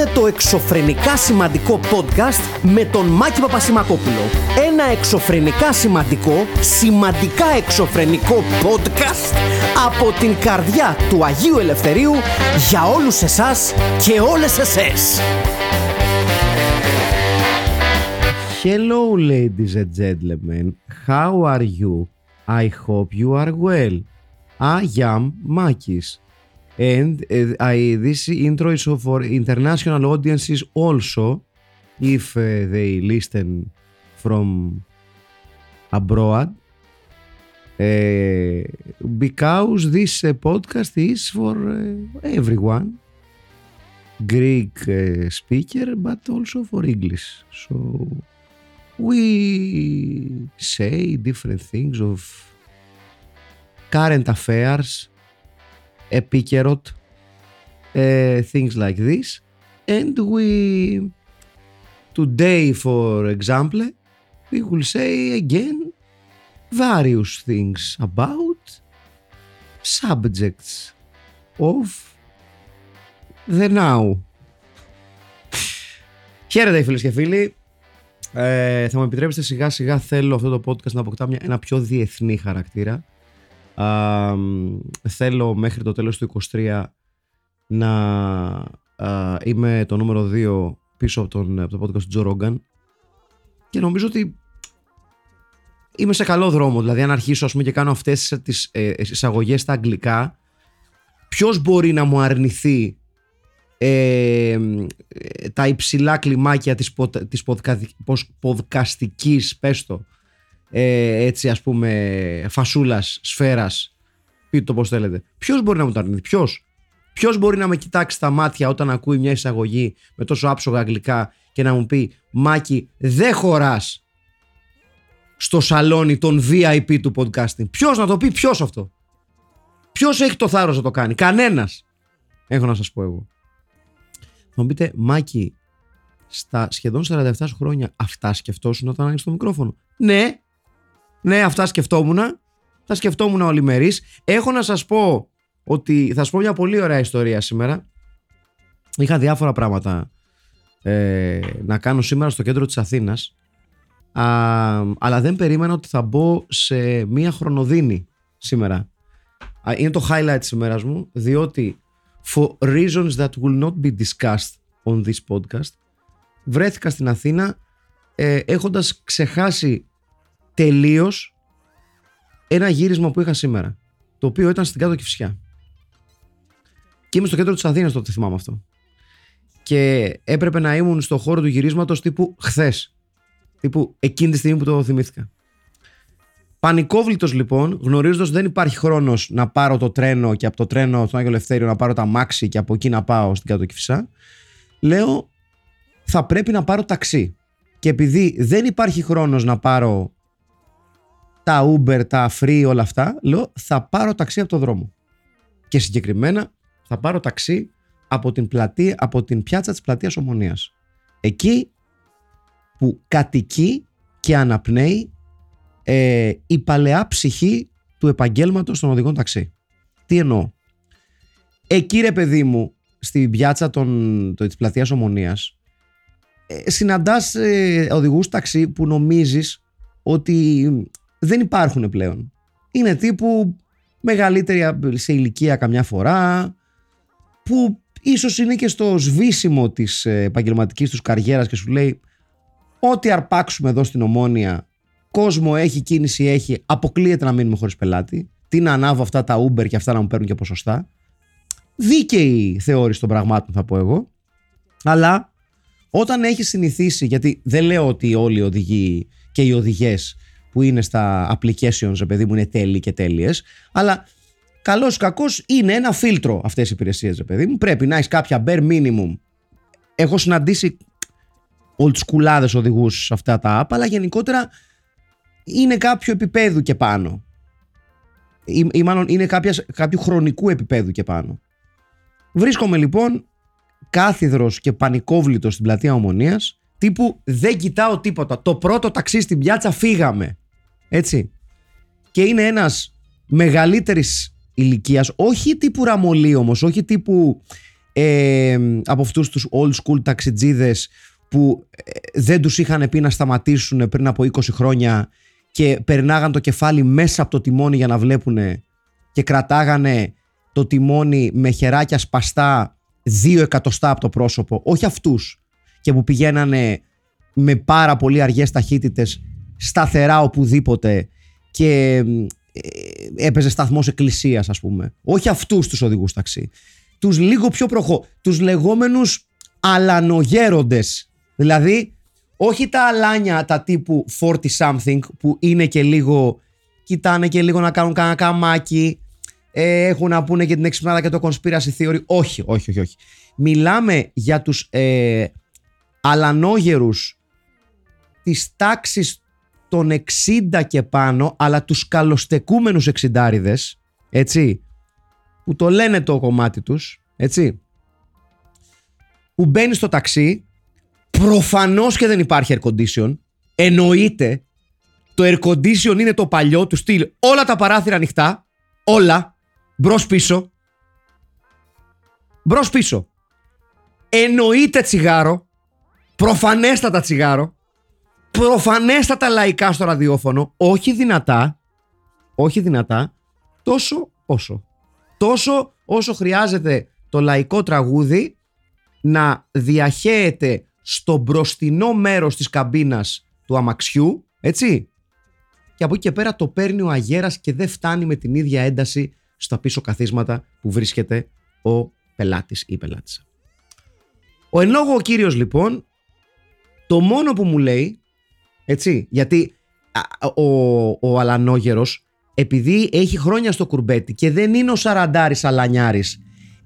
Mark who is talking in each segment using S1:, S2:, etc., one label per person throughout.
S1: είναι το εξωφρενικά σημαντικό podcast με τον Μάκη Παπασημακόπουλο. Ένα εξωφρενικά σημαντικό, σημαντικά εξωφρενικό podcast από την καρδιά του Αγίου Ελευθερίου για όλους εσάς και όλες εσές.
S2: Hello, ladies and gentlemen. How are you? I hope you are well. I am Makis. And uh, I, this intro is for international audiences also, if uh, they listen from abroad. Uh, because this uh, podcast is for uh, everyone. Greek uh, speaker, but also for English. So we say different things of current affairs, επίκαιροτ, uh, things like this. And we, today for example, we will say again various things about subjects of the now. Χαίρετε φίλες και φίλοι. Ε, θα μου επιτρέψετε σιγά σιγά θέλω αυτό το podcast να αποκτά μια, ένα πιο διεθνή χαρακτήρα. Α, θέλω μέχρι το τέλος του 23 να α, είμαι το νούμερο 2 πίσω από, τον, από το podcast του Τζο Ρόγκαν και νομίζω ότι είμαι σε καλό δρόμο. Δηλαδή αν αρχίσω ας πούμε, και κάνω αυτές τις ε, εισαγωγές στα αγγλικά ποιος μπορεί να μου αρνηθεί ε, τα υψηλά κλιμάκια της, πο, της ποδκαστικής, πες το, ε, έτσι ας πούμε φασούλας, σφαίρας, πείτε το πώς θέλετε. Ποιος μπορεί να μου το αρνηθεί, ποιος; Ποιος μπορεί να με κοιτάξει στα μάτια όταν ακούει μια εισαγωγή με τόσο άψογα αγγλικά και να μου πει «Μάκη, δεν χωράς στο σαλόνι των VIP του podcasting». Ποιος να το πει, ποιος αυτό; Ποιος έχει το θάρρος να το κάνει, κανένας. Έχω να σας πω εγώ. Θα μου πείτε, Μάκη, στα σχεδόν 47 χρόνια αυτά σκεφτόσουν όταν άνοιξε το μικρόφωνο. Ναι, ναι, αυτά σκεφτόμουν. Τα σκεφτόμουν ολημερής. Έχω να σας πω ότι θα σας πω μια πολύ ωραία ιστορία σήμερα. Είχα διάφορα πράγματα ε, να κάνω σήμερα στο κέντρο της Αθήνας. Α, αλλά δεν περίμενα ότι θα μπω σε μια χρονοδίνη σήμερα. Είναι το highlight της ημέρας μου, διότι for reasons that will not be discussed on this podcast βρέθηκα στην Αθήνα ε, έχοντας ξεχάσει τελείως ένα γύρισμα που είχα σήμερα το οποίο ήταν στην κάτω Κηφισιά και είμαι στο κέντρο της Αθήνας τότε θυμάμαι αυτό. Και έπρεπε να ήμουν στο χώρο του γυρίσματος τύπου χθες τύπου εκείνη τη στιγμή που το θυμήθηκα. Πανικόβλητος λοιπόν, γνωρίζοντας ότι δεν υπάρχει χρόνος να πάρω το τρένο και από το τρένο στον Άγιο Λευτέριο να πάρω τα μάξι και από εκεί να πάω στην κάτω Κυφσά, λέω θα πρέπει να πάρω ταξί. Και επειδή δεν υπάρχει χρόνος να πάρω τα Uber, τα free, όλα αυτά, λέω θα πάρω ταξί από το δρόμο. Και συγκεκριμένα θα πάρω ταξί από την, πλατεία, από την πιάτσα της πλατείας Ομονίας. Εκεί που κατοικεί και αναπνέει ε, η παλαιά ψυχή του επαγγέλματος των οδηγών ταξί. Τι εννοώ; Εκεί ρε παιδί μου, στην πιάτσα των, το, της πλατείας Ομονίας, ε, συναντάς ε, οδηγούς ταξί που νομίζεις ότι δεν υπάρχουν πλέον. Είναι τύπου μεγαλύτερη σε ηλικία καμιά φορά, που ίσως είναι και στο σβήσιμο της ε, επαγγελματικής τους καριέρας και σου λέει ό,τι αρπάξουμε εδώ στην Ομόνια κόσμο έχει, κίνηση έχει, αποκλείεται να μείνουμε χωρίς πελάτη. Τι να ανάβω αυτά τα Uber και αυτά να μου παίρνουν και ποσοστά. Δίκαιη θεώρηση των πραγμάτων, θα πω εγώ. Αλλά όταν έχεις συνηθίσει, γιατί δεν λέω ότι όλοι οι οδηγοί και οι οδηγές που είναι στα applications, παιδί μου, είναι τέλειοι και τέλειες, αλλά καλός ή κακός είναι ένα φίλτρο αυτές οι υπηρεσίες, παιδί μου. Πρέπει να έχεις κάποια bare minimum. Έχω συναντήσει old schoolάδες οδηγούς σε αυτά τα app, αλλά γενικότερα είναι κάποιο επίπεδου και πάνω. Ή, ή μάλλον είναι κάποιας, κάποιου χρονικού επίπεδου και πάνω. Βρίσκομαι λοιπόν κάθιδρος και πανικόβλητος στην πλατεία Ομονίας τύπου δεν κοιτάω τίποτα. Το πρώτο ταξί στην πιάτσα φύγαμε. Έτσι. Και είναι ένας μεγαλύτερης ηλικίας, όχι τύπου ραμολί όμως, όχι τύπου ε, από αυτούς τους old school ταξιτζίδες που ε, δεν τους είχαν πει να σταματήσουν πριν από 20 χρόνια και περνάγαν το κεφάλι μέσα από το τιμόνι για να βλέπουν και κρατάγανε το τιμόνι με χεράκια σπαστά δύο εκατοστά από το πρόσωπο, όχι αυτούς και που πηγαίνανε με πάρα πολύ αργές ταχύτητες σταθερά οπουδήποτε και ε, έπαιζε σταθμός εκκλησίας ας πούμε. Όχι αυτούς τους οδηγούς ταξί. Τους λίγο πιο προχώ, τους λεγόμενους αλανογέροντες. Δηλαδή όχι τα αλάνια τα τύπου 40 something που είναι και λίγο κοιτάνε και λίγο να κάνουν κανένα καμάκι ε, έχουν να πούνε και την εξυπνάδα και το conspiracy theory. Όχι, όχι, όχι. όχι. Μιλάμε για τους ε, αλανόγερους της τάξης των 60 και πάνω, αλλά τους καλοστεκούμενους εξιντάριδες, έτσι, που το λένε το κομμάτι τους, έτσι, που μπαίνει στο ταξί, προφανώς και δεν υπάρχει air condition, εννοείται, το air condition είναι το παλιό του στυλ, όλα τα παράθυρα ανοιχτά, όλα, μπρος πίσω, μπρος πίσω, εννοείται τσιγάρο, προφανέστατα τσιγάρο, προφανέστατα λαϊκά στο ραδιόφωνο, όχι δυνατά, όχι δυνατά, τόσο όσο. Τόσο όσο χρειάζεται το λαϊκό τραγούδι να διαχέεται στο μπροστινό μέρος της καμπίνας του αμαξιού, έτσι. Και από εκεί και πέρα το παίρνει ο αγέρας και δεν φτάνει με την ίδια ένταση στα πίσω καθίσματα που βρίσκεται ο πελάτης ή η πελάτησα. Ο εν λόγω ο κύριος λοιπόν, το μόνο που μου λέει, έτσι, γιατί ο, ο Αλανόγερος, επειδή έχει χρόνια στο κουρμπέτι και δεν είναι ο Σαραντάρης Αλανιάρης,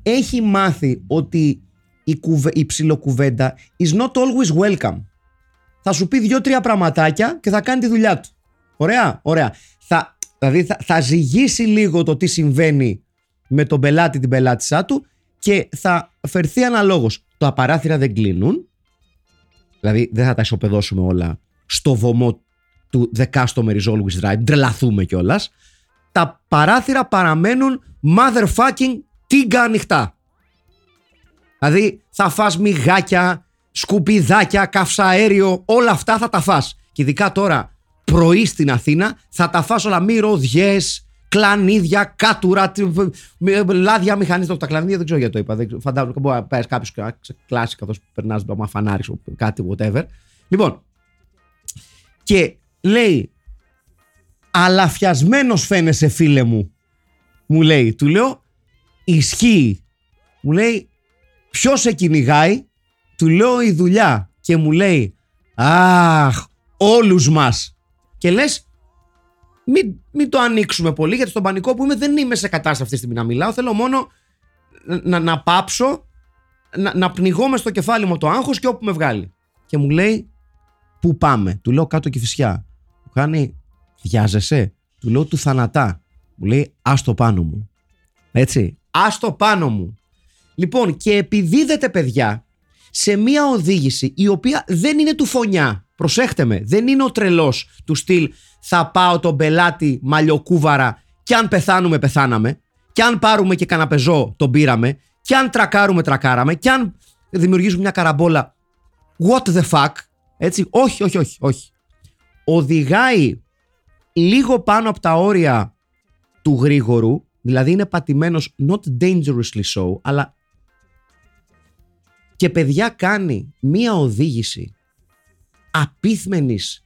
S2: έχει μάθει ότι η, κουβε, η ψιλοκουβέντα is not always welcome. Θα σου πει δύο-τρία πραγματάκια και θα κάνει τη δουλειά του. Ωραία, ωραία. Θα, δηλαδή θα, θα ζυγίσει λίγο το τι συμβαίνει με τον πελάτη την πελάτησά του και θα φερθεί αναλόγως τα παράθυρα δεν κλείνουν. Δηλαδή δεν θα τα ισοπεδώσουμε όλα στο βωμό του The Customer is always right. Τρελαθούμε κιόλας. Τα παράθυρα παραμένουν motherfucking τίγκα ανοιχτά. Δηλαδή θα φας μυγάκια, σκουπιδάκια, καυσαέριο, όλα αυτά θα τα φας. Και ειδικά τώρα πρωί στην Αθήνα θα τα φας όλα μυρωδιές, κλανίδια, κάτουρα, λάδια μηχανής. Τα κλανίδια δεν ξέρω γιατί το είπα. Φαντάζομαι μπορεί να πάρει κάποιος κλάση καθώς περνάς το φανάρι, κάτι, whatever. Λοιπόν, και λέει, αλαφιασμένος φαίνεσαι φίλε μου. Μου λέει, του λέω, ισχύει. Μου λέει, ποιος σε κυνηγάει, του λέω η δουλειά. Και μου λέει, Αχ, όλους μας. Και λες, μην, μην το ανοίξουμε πολύ, γιατί στον πανικό που είμαι δεν είμαι σε κατάσταση αυτή τη στιγμή να μιλάω. Θέλω μόνο να, να πάψω, να, να πνιγώ μες στο κεφάλι μου το άγχος και όπου με βγάλει. Και μου λέει, Πού πάμε, του λέω κάτω και φυσιά. Μου κάνει, βιάζεσαι, του λέω του θανατά. Μου λέει, άστο πάνω μου. Έτσι, άστο πάνω μου. Λοιπόν, και επιδίδεται παιδιά σε μια οδήγηση η οποία δεν είναι του φωνιά. Προσέχτε με, δεν είναι ο τρελός του στυλ θα πάω τον πελάτη μαλλιοκούβαρα και αν πεθάνουμε πεθάναμε. Και αν πάρουμε και καναπεζό τον πήραμε. Και αν τρακάρουμε τρακάραμε. Και αν δημιουργήσουμε μια καραμπόλα what the fuck έτσι. Όχι όχι όχι όχι. Οδηγάει λίγο πάνω από τα όρια του γρήγορου δηλαδή είναι πατημένος not dangerously so αλλά και παιδιά κάνει μία οδήγηση απίθμενης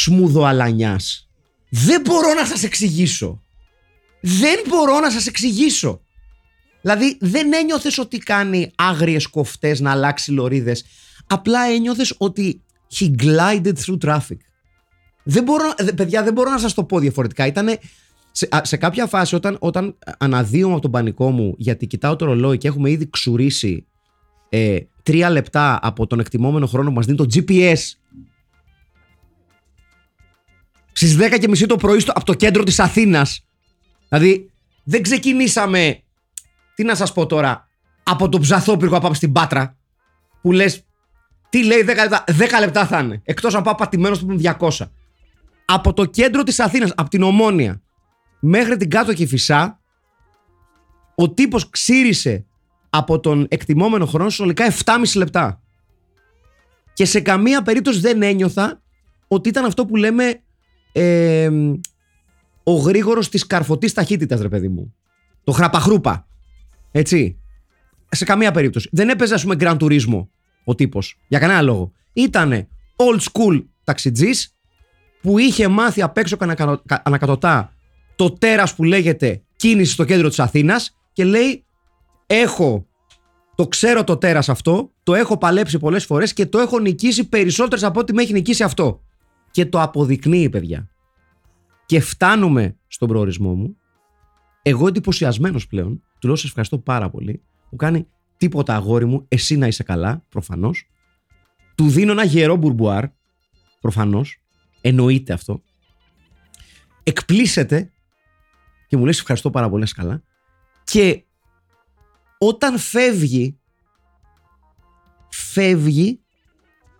S2: σμουδοαλανιάς. Δεν μπορώ να σας εξηγήσω. Δεν μπορώ να σας εξηγήσω. Δηλαδή δεν ένιωθες ότι κάνει άγριες κοφτές να αλλάξει λωρίδες. Απλά ένιωθες ότι he glided through traffic. Δεν μπορώ, παιδιά δεν μπορώ να σας το πω διαφορετικά. Ήτανε σε, σε κάποια φάση όταν, όταν αναδύομαι από τον πανικό μου γιατί κοιτάω το ρολόι και έχουμε ήδη ξουρίσει ε, τρία λεπτά από τον εκτιμόμενο χρόνο που μας δίνει το GPS στις 10 και μισή το πρωί στο, από το κέντρο της Αθήνας. Δηλαδή, δεν ξεκινήσαμε. Τι να σας πω τώρα, από το ψαθόπυργο να πάμε στην Πάτρα, που λες, τι λέει 10 λεπτά, 10 λεπτά θα είναι. Εκτός αν πάω πατημένος στο 200. Από το κέντρο της Αθήνας, από την Ομόνια, μέχρι την κάτω Φυσά, ο τύπος ξύρισε από τον εκτιμόμενο χρόνο συνολικά 7,5 λεπτά. Και σε καμία περίπτωση δεν ένιωθα ότι ήταν αυτό που λέμε ε, ο γρήγορος της καρφωτής ταχύτητας ρε παιδί μου. Το χραπαχρούπα. Έτσι. Σε καμία περίπτωση. Δεν έπαιζε ας πούμε Grand Turismo ο τύπος. Για κανένα λόγο. Ήτανε old school ταξιτζής που είχε μάθει απ' έξω ανακατοτά το τέρας που λέγεται κίνηση στο κέντρο της Αθήνας και λέει έχω το ξέρω το τέρας αυτό, το έχω παλέψει πολλές φορές και το έχω νικήσει περισσότερες από ό,τι με έχει νικήσει αυτό. Και το αποδεικνύει, παιδιά. Και φτάνουμε στον προορισμό μου. Εγώ εντυπωσιασμένος πλέον, του λέω: Σε ευχαριστώ πάρα πολύ. Μου κάνει τίποτα αγόρι μου, εσύ να είσαι καλά, προφανώς. Του δίνω ένα γερό μπουρμπουάρ, προφανώς. Εννοείται αυτό. Εκπλήσεται και μου λέει: Σε ευχαριστώ πάρα πολύ, καλά. Και όταν φεύγει, φεύγει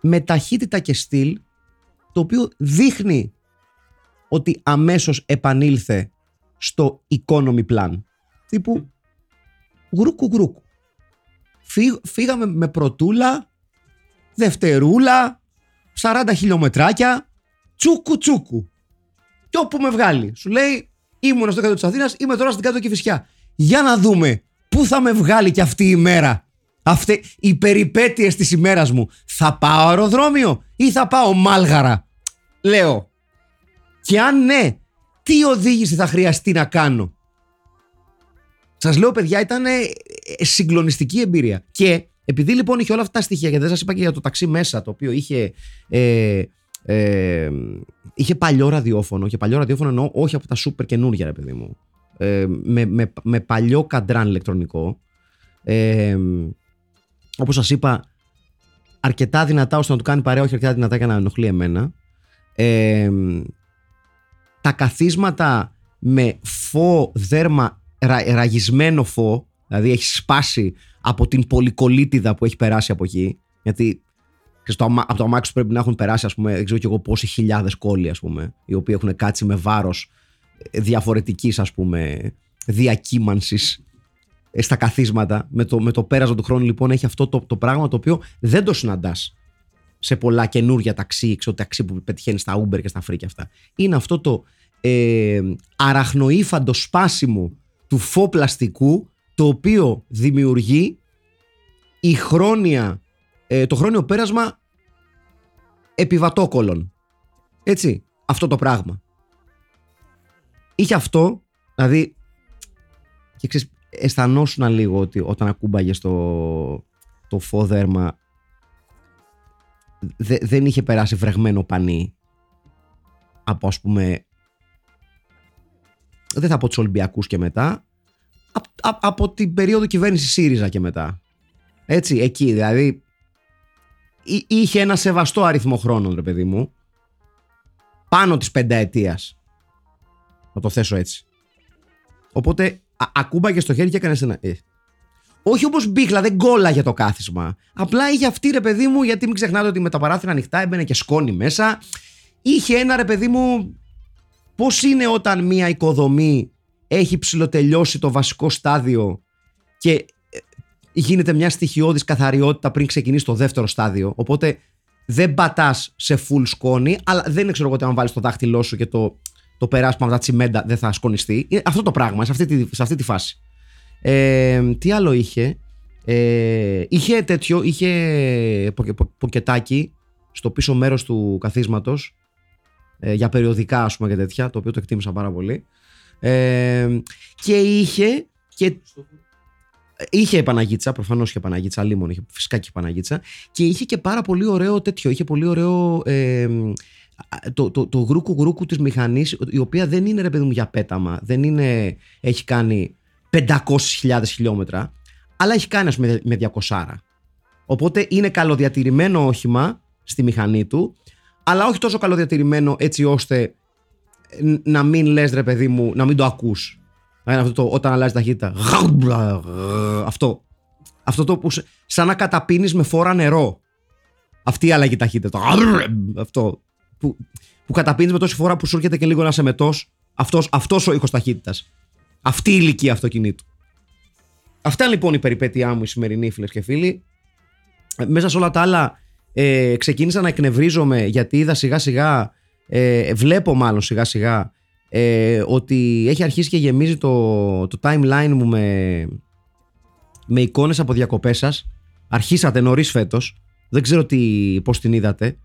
S2: με ταχύτητα και στυλ το οποίο δείχνει ότι αμέσως επανήλθε στο economy plan. Τύπου γρούκου γρούκου. φύγαμε με πρωτούλα, δευτερούλα, 40 χιλιομετράκια, τσούκου τσούκου. Και όπου με βγάλει. Σου λέει ήμουν στο κάτω της Αθήνας, είμαι τώρα στην κάτω Κηφισιά. Για να δούμε πού θα με βγάλει και αυτή η μέρα. Αυτή, οι περιπέτειες της ημέρας μου. Θα πάω αεροδρόμιο ή θα πάω μάλγαρα; Λέω. Και αν ναι, τι οδήγηση θα χρειαστεί να κάνω; Σας λέω, παιδιά, ήταν ε, συγκλονιστική εμπειρία. Και επειδή λοιπόν είχε όλα αυτά τα στοιχεία, γιατί δεν σας είπα και για το ταξί μέσα, το οποίο είχε. Ε, ε, είχε παλιό ραδιόφωνο. Και παλιό ραδιόφωνο εννοώ όχι από τα σούπερ καινούργια, ρε παιδί μου. Ε, με, με, με παλιό καντράν ηλεκτρονικό. Ε, Όπως σας είπα, αρκετά δυνατά ώστε να του κάνει παρέα, όχι αρκετά δυνατά για να ενοχλεί εμένα. Τα καθίσματα με φω, δέρμα, ραγισμένο φω, δηλαδή έχει σπάσει από την πολυκολίτιδα που έχει περάσει από εκεί, γιατί στο, από το αμάξι πρέπει να έχουν περάσει, ας πούμε, δεν ξέρω κι εγώ πόσοι χιλιάδες κόλλοι, ας πούμε, οι οποίοι έχουν κάτσει με βάρος διαφορετικής, ας πούμε, διακύμανσης ε, στα καθίσματα. Με το, με το πέρασμα του χρόνου, λοιπόν, έχει αυτό το, το πράγμα το οποίο δεν το συναντάς σε πολλά καινούργια ταξί, ξέρω, ταξί που πετυχαίνεις στα Uber και στα Free και αυτά. Είναι αυτό το ε, αραχνοήφαντο σπάσιμο του φω πλαστικού το οποίο δημιουργεί η χρόνια, ε, το χρόνιο πέρασμα επιβατόκολων. Έτσι, αυτό το πράγμα. Είχε αυτό, δηλαδή, και ξέρεις, αισθανόσουν λίγο ότι όταν ακούμπαγε το, το φόδερμα δεν είχε περάσει βρεγμένο πανί από ας πούμε δεν θα πω τους Ολυμπιακούς και μετά από την περίοδο κυβέρνησης ΣΥΡΙΖΑ και μετά. Έτσι εκεί δηλαδή είχε ένα σεβαστό αριθμό χρόνων ρε παιδί μου πάνω της πενταετίας. Να το θέσω έτσι. Οπότε ακούμπαγε στο χέρι και έκανε ένα ε, όχι όπως μπίχλα, δεν κόλλαγε το κάθισμα. Απλά είχε αυτή ρε παιδί μου, γιατί μην ξεχνάτε ότι με τα παράθυρα ανοιχτά έμπαινε και σκόνη μέσα. Είχε ένα ρε παιδί μου. Πώς είναι όταν μία οικοδομή έχει ψηλοτελειώσει το βασικό στάδιο και ε, γίνεται μια στοιχειώδης καθαριότητα πριν ξεκινήσει το δεύτερο στάδιο. Οπότε δεν πατάς σε full σκόνη, αλλά δεν είναι ξέρω εγώ ότι αν βάλεις το δάχτυλό σου και το, το περάσμα από τα τσιμέντα δεν θα σκονιστεί. αυτό το πράγμα, σε αυτή τη, σε αυτή τη φάση. Ε, τι άλλο είχε; Ε, είχε τέτοιο, είχε ποκετάκι στο πίσω μέρος του καθίσματος ε, για περιοδικά ας πούμε και τέτοια, το οποίο το εκτίμησα πάρα πολύ. Ε, και είχε και Είχε επαναγίτσα, προφανώς είχε επαναγίτσα, λίμον είχε φυσικά και επαναγίτσα. Και είχε και πάρα πολύ ωραίο τέτοιο. Είχε πολύ ωραίο. Ε, το, το, το γρούκου γρούκου της μηχανής, η οποία δεν είναι ρε παιδί μου για πέταμα. Δεν είναι. Έχει κάνει 500.000 χιλιόμετρα, αλλά έχει κάνει ας πούμε με 200. Οπότε είναι καλοδιατηρημένο όχημα στη μηχανή του, αλλά όχι τόσο καλοδιατηρημένο έτσι ώστε να μην λες ρε παιδί μου, να μην το ακούς. Είναι αυτό το όταν αλλάζει ταχύτητα. Αυτό. Αυτό το που σαν να καταπίνεις με φόρα νερό. Αυτή η αλλαγή ταχύτητα. Αυτό. Που, που καταπίνεις με τόση φορά που σου έρχεται και λίγο να σε μετός. Αυτός, αυτός ο ήχος ταχύτητας. Αυτή η ηλικία αυτοκινήτου. Αυτά λοιπόν η περιπέτειά μου η σημερινή φίλες και φίλοι. Ε, Μέσα σε όλα τα άλλα ε, ξεκίνησα να εκνευρίζομαι γιατί είδα σιγά σιγά, ε, βλέπω μάλλον σιγά σιγά ε, ότι έχει αρχίσει και γεμίζει το, το timeline μου με, με εικόνες από διακοπές σας. Αρχίσατε νωρίς φέτος. Δεν ξέρω τι, πώς την είδατε,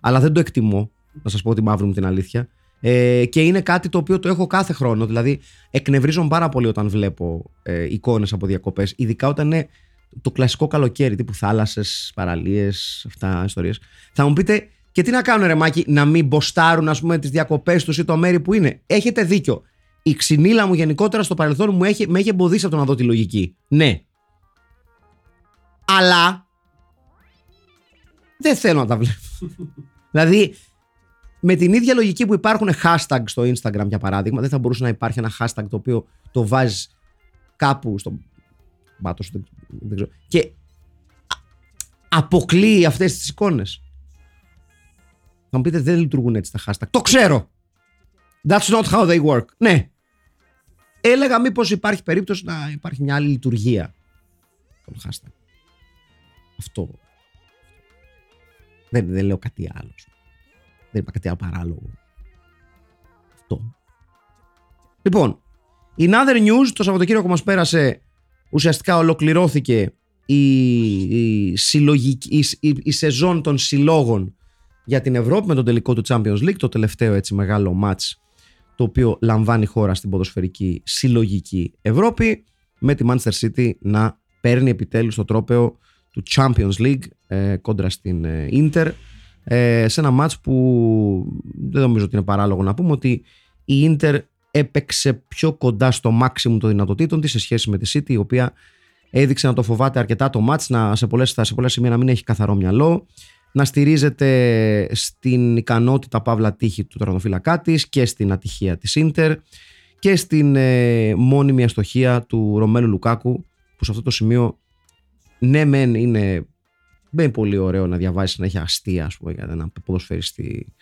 S2: αλλά δεν το εκτιμώ, να σας πω τη μαύρη μου την αλήθεια. Ε, και είναι κάτι το οποίο το έχω κάθε χρόνο. Δηλαδή, εκνευρίζομαι πάρα πολύ όταν βλέπω ε, εικόνες από διακοπές, ειδικά όταν είναι το κλασικό καλοκαίρι, τύπου θάλασσες, παραλίες, αυτά ιστορίες. Θα μου πείτε, και τι να κάνουν ρε Μάκη, να μην μποστάρουν ας πούμε τις διακοπές τους ή το μέρη που είναι; Έχετε δίκιο. Η ξυνήλα μου γενικότερα στο παρελθόν μου έχει, με έχει εμποδίσει από το να δω τη λογική. Ναι. Αλλά δεν θέλω να τα βλέπω. δηλαδή, με την ίδια λογική που υπάρχουν hashtag στο Instagram για παράδειγμα, δεν θα μπορούσε να υπάρχει ένα hashtag το οποίο το βάζεις κάπου στο πάτο, δεν, δεν ξέρω, και αποκλείει αυτές τις εικόνες. Θα μου πείτε δεν λειτουργούν έτσι τα hashtag. Το ξέρω. That's not how they work. Ναι. Έλεγα μήπως υπάρχει περίπτωση να υπάρχει μια άλλη λειτουργία των hashtag. Αυτό. Δεν, δεν λέω κάτι άλλο. Δεν είπα κάτι άλλο παράλογο. Αυτό. Λοιπόν, in other news, το Σαββατοκύριακο που μας πέρασε ουσιαστικά ολοκληρώθηκε η, η, συλλογική, η, η, η σεζόν των συλλόγων για την Ευρώπη με τον τελικό του Champions League, το τελευταίο έτσι μεγάλο match το οποίο λαμβάνει χώρα στην ποδοσφαιρική συλλογική Ευρώπη με τη Manchester City να παίρνει επιτέλους το τρόπεο του Champions League ε, κόντρα στην ε, Inter ε, σε ένα match που δεν νομίζω ότι είναι παράλογο να πούμε ότι η Inter έπαιξε πιο κοντά στο maximum των δυνατοτήτων της σε σχέση με τη City η οποία έδειξε να το φοβάται αρκετά το match να, σε, πολλές, σε πολλές σημεία να μην έχει καθαρό μυαλό να στηρίζεται στην ικανότητα παύλα τύχη του τερματοφύλακά της και στην ατυχία της Ίντερ και στην ε, μόνιμη αστοχία του Ρωμέλου Λουκάκου που σε αυτό το σημείο ναι μεν είναι δεν πολύ ωραίο να διαβάσεις να έχει αστεία ας πούμε, για έναν ποδοσφαιριστή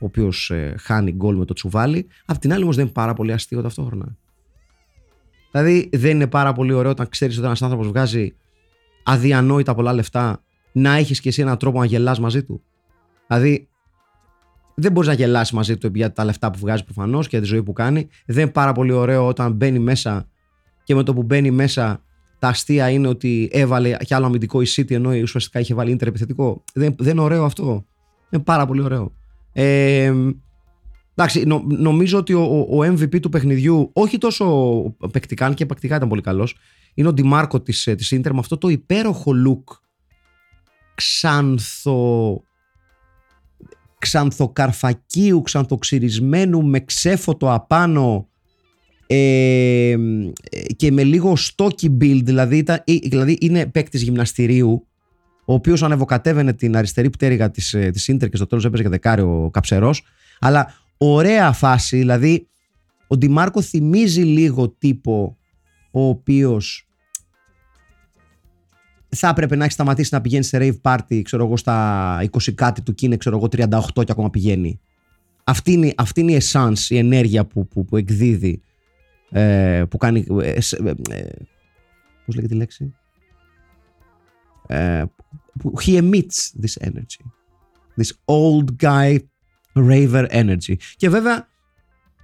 S2: ο οποίος ε, χάνει γκολ με το τσουβάλι. Απ' την άλλη όμως δεν είναι πάρα πολύ αστείο ταυτόχρονα. Δηλαδή δεν είναι πάρα πολύ ωραίο όταν ξέρεις ότι ένας άνθρωπος βγάζει αδιανόητα πολλά λεφτά να έχεις και εσύ έναν τρόπο να γελάς μαζί του. Δηλαδή, δεν μπορείς να γελάσεις μαζί του για τα λεφτά που βγάζει προφανώς και για τη ζωή που κάνει. Δεν είναι πάρα πολύ ωραίο όταν μπαίνει μέσα και με το που μπαίνει μέσα τα αστεία είναι ότι έβαλε κι άλλο αμυντικό η City ενώ ουσιαστικά είχε βάλει ίντερ επιθετικό. Δεν, δεν είναι ωραίο αυτό. Είναι πάρα πολύ ωραίο. Ε, εντάξει, νο, νομίζω ότι ο, ο, MVP του παιχνιδιού, όχι τόσο παικτικά, αν και παικτικά ήταν πολύ καλός, είναι ο Ντιμάρκο της της Ίντερ με αυτό το υπέροχο look ξανθο ξανθοκαρφακίου, ξανθοξυρισμένου με ξέφωτο απάνω ε, και με λίγο stocky build δηλαδή, δηλαδή είναι παίκτης γυμναστηρίου ο οποίος ανεβοκατέβαινε την αριστερή πτέρυγα της, ε, της Ίντερ και στο τέλος έπαιζε για δεκάριο ο Καψερός αλλά ωραία φάση δηλαδή ο Ντιμάρκο θυμίζει λίγο τύπο ο οποίος θα έπρεπε να έχει σταματήσει να πηγαίνει σε rave party, ξέρω εγώ, στα 20 κάτι του και είναι, ξέρω εγώ, 38 και ακόμα πηγαίνει. Αυτή είναι, αυτή είναι η essence, η ενέργεια που, που, που εκδίδει, ε, που κάνει, ε, ε, πώς λέγεται η λέξη, ε, he emits this energy, this old guy raver energy. Και βέβαια,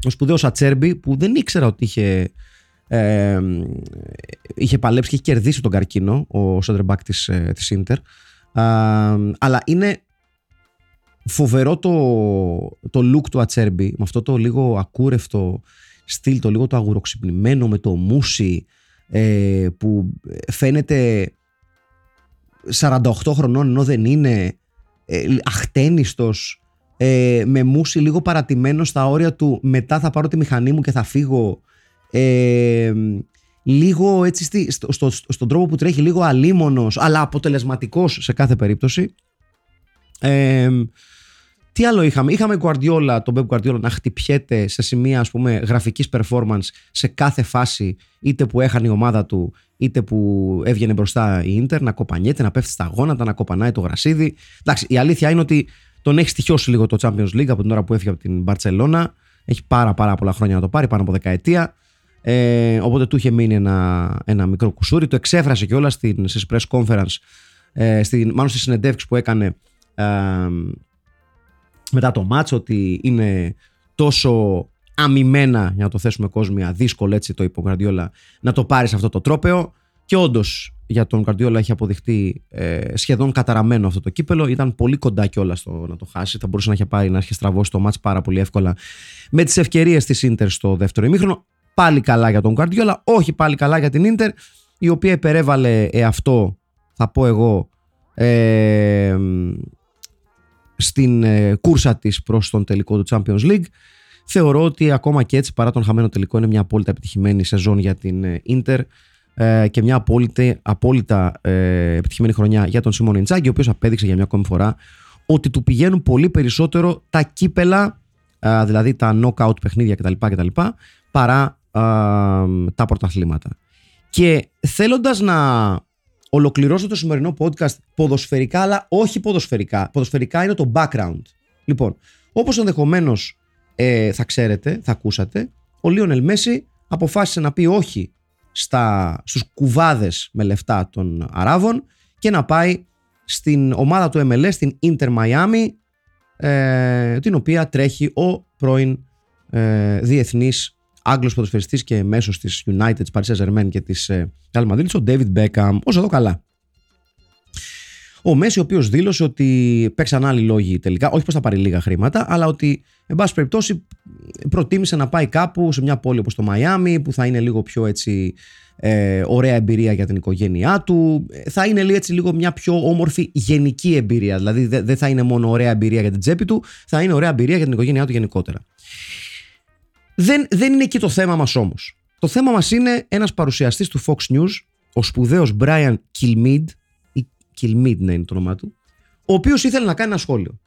S2: ο σπουδαίος Ατσέρμπι, που δεν ήξερα ότι είχε ε, είχε παλέψει και είχε κερδίσει τον καρκίνο ο Σόντερμπακ της, ε, της Ίντερ αλλά είναι φοβερό το, το look του Ατσέρμπι με αυτό το λίγο ακούρευτο στυλ, το λίγο το αγουροξυπνημένο με το μουσι ε, που φαίνεται 48 χρονών ενώ δεν είναι ε, αχτένιστος ε, με μουσι λίγο παρατημένο στα όρια του μετά θα πάρω τη μηχανή μου και θα φύγω ε, λίγο έτσι στο, στο, στον τρόπο που τρέχει λίγο αλίμονος αλλά αποτελεσματικός σε κάθε περίπτωση. Ε, τι άλλο είχαμε; Είχαμε Guardiola, τον Pep Guardiola να χτυπιέται σε σημεία ας πούμε γραφικής performance σε κάθε φάση είτε που έχανε η ομάδα του είτε που έβγαινε μπροστά η Ίντερ να κοπανιέται, να πέφτει στα γόνατα να κοπανάει το γρασίδι. Εντάξει η αλήθεια είναι ότι τον έχει στοιχειώσει λίγο το Champions League από την ώρα που έφυγε από την Barcelona. Έχει πάρα πάρα πολλά χρόνια να το πάρει πάνω από δεκαετία. Ε, οπότε του είχε μείνει ένα, ένα μικρό κουσούρι. Το εξέφρασε και όλα στις press conference, ε, στην, μάλλον στη συνεντεύξη που έκανε ε, μετά το μάτσο ότι είναι τόσο αμυμένα, για να το θέσουμε κόσμια, δύσκολο έτσι το είπε ο να το πάρεις αυτό το τρόπεο. Και όντως για τον Καρδιόλα έχει αποδειχτεί ε, σχεδόν καταραμένο αυτό το κύπελο. Ήταν πολύ κοντά κιόλας στο να το χάσει. Θα μπορούσε να έχει πάει να έχει στραβώσει το μάτς πάρα πολύ εύκολα με τις ευκαιρίες της ντερ στο δεύτερο ημίχρονο. Πάλι καλά για τον Καρδιόλα, όχι πάλι καλά για την ντερ, η οποία υπερέβαλε αυτό, θα πω εγώ, ε, στην ε, κούρσα της προς τον τελικό του Champions League. Θεωρώ ότι ακόμα και έτσι παρά τον χαμένο τελικό είναι μια απόλυτα επιτυχημένη σεζόν για την Ίντερ ε, και μια απόλυτα, απόλυτα ε, επιτυχημένη χρονιά για τον Σίμον Ιντσάγκη, ο οποίος απέδειξε για μια ακόμη φορά ότι του πηγαίνουν πολύ περισσότερο τα κύπελα, ε, δηλαδή τα knockout παιχνίδια κτλ. κτλ παρά τα πρωταθλήματα. Και θέλοντας να ολοκληρώσω το σημερινό podcast ποδοσφαιρικά, αλλά όχι ποδοσφαιρικά. Ποδοσφαιρικά είναι το background. Λοιπόν, όπως ενδεχομένως ε, θα ξέρετε, θα ακούσατε, ο Λίονελ Μέση αποφάσισε να πει όχι στα, στους κουβάδες με λεφτά των Αράβων και να πάει στην ομάδα του MLS, στην Inter Miami, ε, την οποία τρέχει ο πρώην ε, διεθνής Άγγλος ποδοσφαιριστής και μέσος της United, της Paris Saint-Germain και της ε, Real Madrid, ο David Beckham, όσο εδώ καλά. Ο Μέση, ο οποίος δήλωσε ότι παίξαν άλλοι λόγοι τελικά, όχι πως θα πάρει λίγα χρήματα, αλλά ότι, εν πάση περιπτώσει, προτίμησε να πάει κάπου σε μια πόλη όπως το Μαϊάμι, που θα είναι λίγο πιο έτσι ε, ωραία εμπειρία για την οικογένειά του. Θα είναι έτσι λίγο μια πιο όμορφη γενική εμπειρία. Δηλαδή δεν θα είναι μόνο ωραία εμπειρία για την τσέπη του, θα είναι ωραία εμπειρία για την οικογένειά του γενικότερα. Δεν, δεν είναι εκεί το θέμα μας όμως. Το θέμα μας είναι ένας παρουσιαστής του Fox News, ο σπουδαίος Brian Kilmeade, Kilmeade να είναι το όνομά του, ο οποίος ήθελε να κάνει ένα σχόλιο.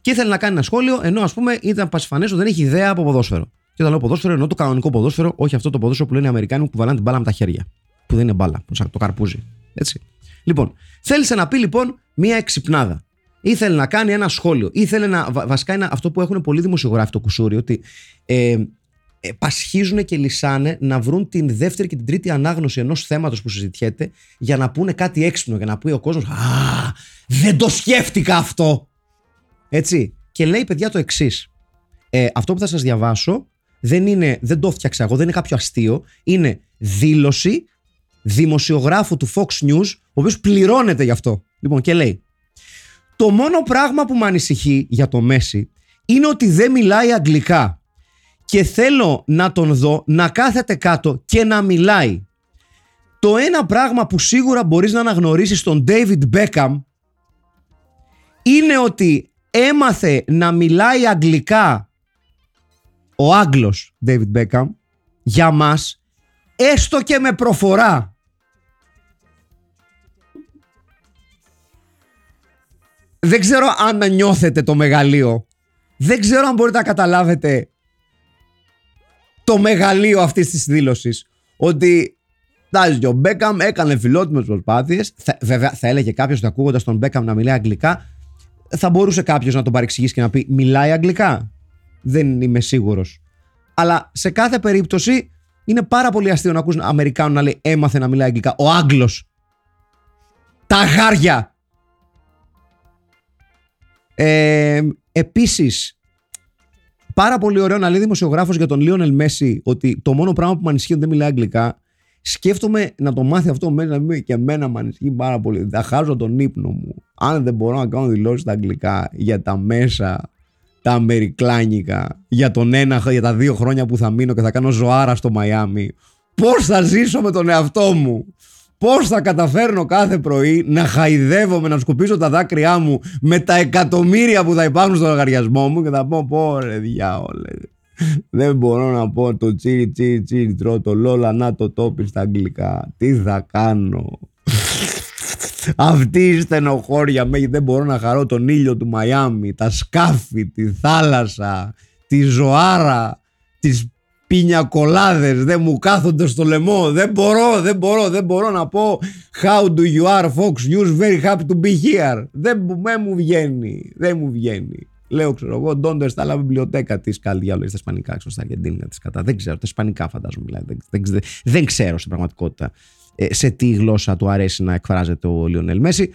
S2: Και ήθελε να κάνει ένα σχόλιο, ενώ ας πούμε ήταν πασφανές ότι δεν έχει ιδέα από ποδόσφαιρο. Και όταν λέω ποδόσφαιρο, εννοώ το κανονικό ποδόσφαιρο, όχι αυτό το ποδόσφαιρο που λένε οι Αμερικάνοι που κουβαλάνε την μπάλα με τα χέρια. Που δεν είναι μπάλα, σαν το καρπούζι. Έτσι. Λοιπόν, θέλησε να πει λοιπόν μία εξυπνάδα. Ήθελε να κάνει ένα σχόλιο. Ήθελε να. Βασικά είναι αυτό που έχουν πολλοί δημοσιογράφοι το κουσούρι, ότι ε, ε, πασχίζουν και λυσάνε να βρουν την δεύτερη και την τρίτη ανάγνωση ενός θέματος που συζητιέται για να πούνε κάτι έξυπνο, για να πει ο κόσμος Α, δεν το σκέφτηκα αυτό. Έτσι. Και λέει, παιδιά, το εξής. Ε, αυτό που θα σας διαβάσω δεν, είναι, δεν το φτιάξα εγώ, δεν είναι κάποιο αστείο. Είναι δήλωση δημοσιογράφου του Fox News, ο οποίος πληρώνεται γι' αυτό. Λοιπόν, και λέει: Το μόνο πράγμα που με ανησυχεί για το Μέση είναι ότι δεν μιλάει αγγλικά και θέλω να τον δω να κάθεται κάτω και να μιλάει. Το ένα πράγμα που σίγουρα μπορείς να αναγνωρίσεις στον David Beckham είναι ότι έμαθε να μιλάει αγγλικά ο Άγγλος David Beckham για μας έστω και με προφορά. Δεν ξέρω αν νιώθετε το μεγαλείο. Δεν ξέρω αν μπορείτε να καταλάβετε το μεγαλείο αυτής της δήλωσης. Ότι εντάξει, ο Μπέκαμ έκανε φιλότιμες προσπάθειες. βέβαια θα έλεγε κάποιος ότι ακούγοντας τον Μπέκαμ να μιλάει αγγλικά θα μπορούσε κάποιος να τον παρεξηγήσει και να πει μιλάει αγγλικά. Δεν είμαι σίγουρος. Αλλά σε κάθε περίπτωση είναι πάρα πολύ αστείο να ακούς Αμερικάνο να λέει έμαθε να μιλάει αγγλικά. Ο Άγγλος. Τα γάρια. Ε, επίσης Πάρα πολύ ωραίο να λέει δημοσιογράφος για τον Λίονελ Μέση ότι το μόνο πράγμα που με ανισχύει δεν μιλάει αγγλικά. Σκέφτομαι να το μάθει αυτό μέσα να και εμένα με ανισχύει πάρα πολύ. Θα χάσω τον ύπνο μου. Αν δεν μπορώ να κάνω δηλώσεις στα αγγλικά για τα μέσα, τα αμερικλάνικα, για, τον ένα, για τα δύο χρόνια που θα μείνω και θα κάνω ζωάρα στο Μαϊάμι. Πώς θα ζήσω με τον εαυτό μου; Πώς θα καταφέρνω κάθε πρωί να χαϊδεύομαι, να σκουπίσω τα δάκρυά μου με τα εκατομμύρια που θα υπάρχουν στο λογαριασμό μου και θα πω πω ρε διάολε. Δεν μπορώ να πω το τσίρι τσίρι τσίρι τρώω το λόλα να το τόπι στα αγγλικά. Τι θα κάνω; Αυτή η στενοχώρια με δεν μπορώ να χαρώ τον ήλιο του Μαϊάμι, τα σκάφη, τη θάλασσα, τη ζωάρα, τις πινιακολάδες δεν μου κάθονται στο λαιμό δεν μπορώ, δεν μπορώ, δεν μπορώ να πω how do you are Fox News very happy to be here δεν, δεν μου βγαίνει, δεν μου βγαίνει Λέω, ξέρω εγώ, Ντόντερ στα άλλα βιβλιοτέκα της Καλδιά, λέει στα Ισπανικά, ξέρω στα Αργεντίνη της κατά. Δεν ξέρω, τα Ισπανικά φαντάζομαι μιλάει. Δεν, δεν, δεν ξέρω στην πραγματικότητα ε, σε τι γλώσσα του αρέσει να εκφράζεται ο Λιονέλ Μέση.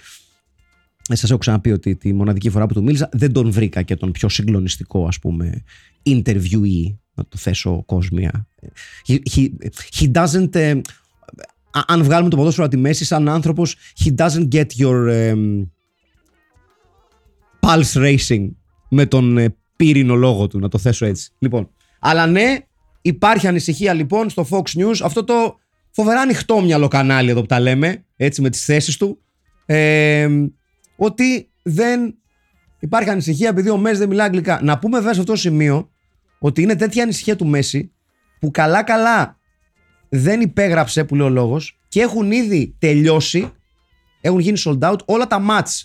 S2: Ε, Σας έχω ξαναπεί ότι τη μοναδική φορά που του μίλησα δεν τον βρήκα και τον πιο συγκλονιστικό, ας πούμε, interviewee, να το θέσω κόσμια. He, he, he doesn't. Uh, αν βγάλουμε το ποδόσφαιρο από τη μέση, σαν άνθρωπος, he doesn't get your um, pulse racing με τον uh, πύρινο λόγο του, να το θέσω έτσι. Λοιπόν, αλλά ναι, υπάρχει ανησυχία λοιπόν στο Fox News, αυτό το φοβερά ανοιχτόμυαλο κανάλι εδώ που τα λέμε, έτσι με τις θέσεις του, ε, ότι δεν υπάρχει ανησυχία επειδή ο Μέση δεν μιλά αγγλικά. Να πούμε βέβαια σε αυτό το σημείο ότι είναι τέτοια ανησυχία του Μέση που καλά καλά δεν υπέγραψε που λέει ο λόγος και έχουν ήδη τελειώσει, έχουν γίνει sold out όλα τα match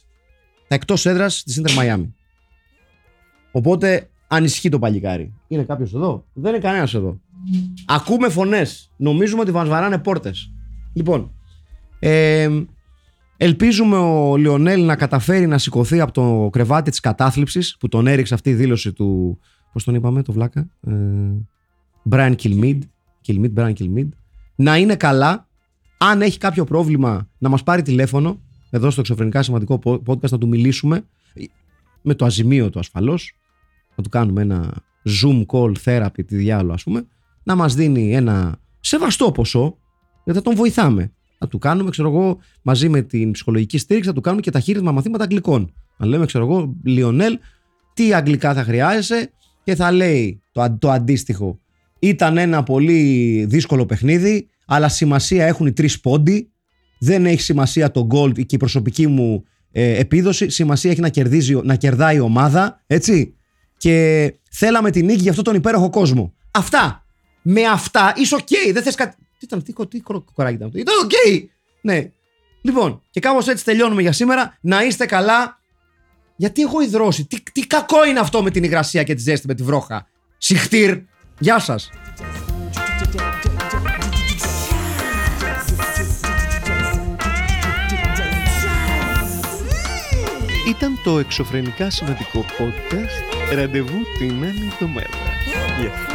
S2: τα εκτός έδρας της Inter Miami. Οπότε ανησυχεί το παλικάρι. Είναι κάποιος εδώ; Δεν είναι κανένας εδώ. Ακούμε φωνές. Νομίζουμε ότι μα βαράνε πόρτες. Λοιπόν, ε, ελπίζουμε ο Λιονέλ να καταφέρει να σηκωθεί από το κρεβάτι της κατάθλιψης που τον έριξε αυτή η δήλωση του. Πώς τον είπαμε, το βλάκα. Ε, Brian Kilmead. Kilmead, Brian Kilmead. Να είναι καλά. Αν έχει κάποιο πρόβλημα, να μας πάρει τηλέφωνο εδώ στο εξωφρενικά σημαντικό podcast να του μιλήσουμε με το αζημίο του ασφαλώς να του κάνουμε ένα zoom call therapy τι διάλογο ας πούμε να μας δίνει ένα σεβαστό ποσό γιατί θα τον βοηθάμε να του κάνουμε ξέρω εγώ μαζί με την ψυχολογική στήριξη θα του κάνουμε και τα χείρισμα μαθήματα αγγλικών να λέμε ξέρω εγώ Λιονέλ τι αγγλικά θα χρειάζεσαι και θα λέει το, το αντίστοιχο ήταν ένα πολύ δύσκολο παιχνίδι αλλά σημασία έχουν οι τρεις πόντι δεν έχει σημασία το gold και η προσωπική μου ε, επίδοση σημασία έχει να, κερδίζει, να κερδάει η ομάδα έτσι και θέλαμε την νίκη για αυτόν τον υπέροχο κόσμο. Αυτά. Με αυτά είσαι OK. Okay. Δεν θες κάτι. Τι ήταν, τι, τι κοράκι ήταν αυτό; Ήταν OK. Okay. Ναι. Λοιπόν, και κάπως έτσι τελειώνουμε για σήμερα. Να είστε καλά. Γιατί έχω υδρώσει. Τι, τι κακό είναι αυτό με την υγρασία και τη ζέστη με τη βρόχα; Σιχτίρ. Γεια σας.
S1: Ήταν το εξωφρενικά σημαντικό podcast Ραντεβού την άλλη εβδομάδα. Γεια.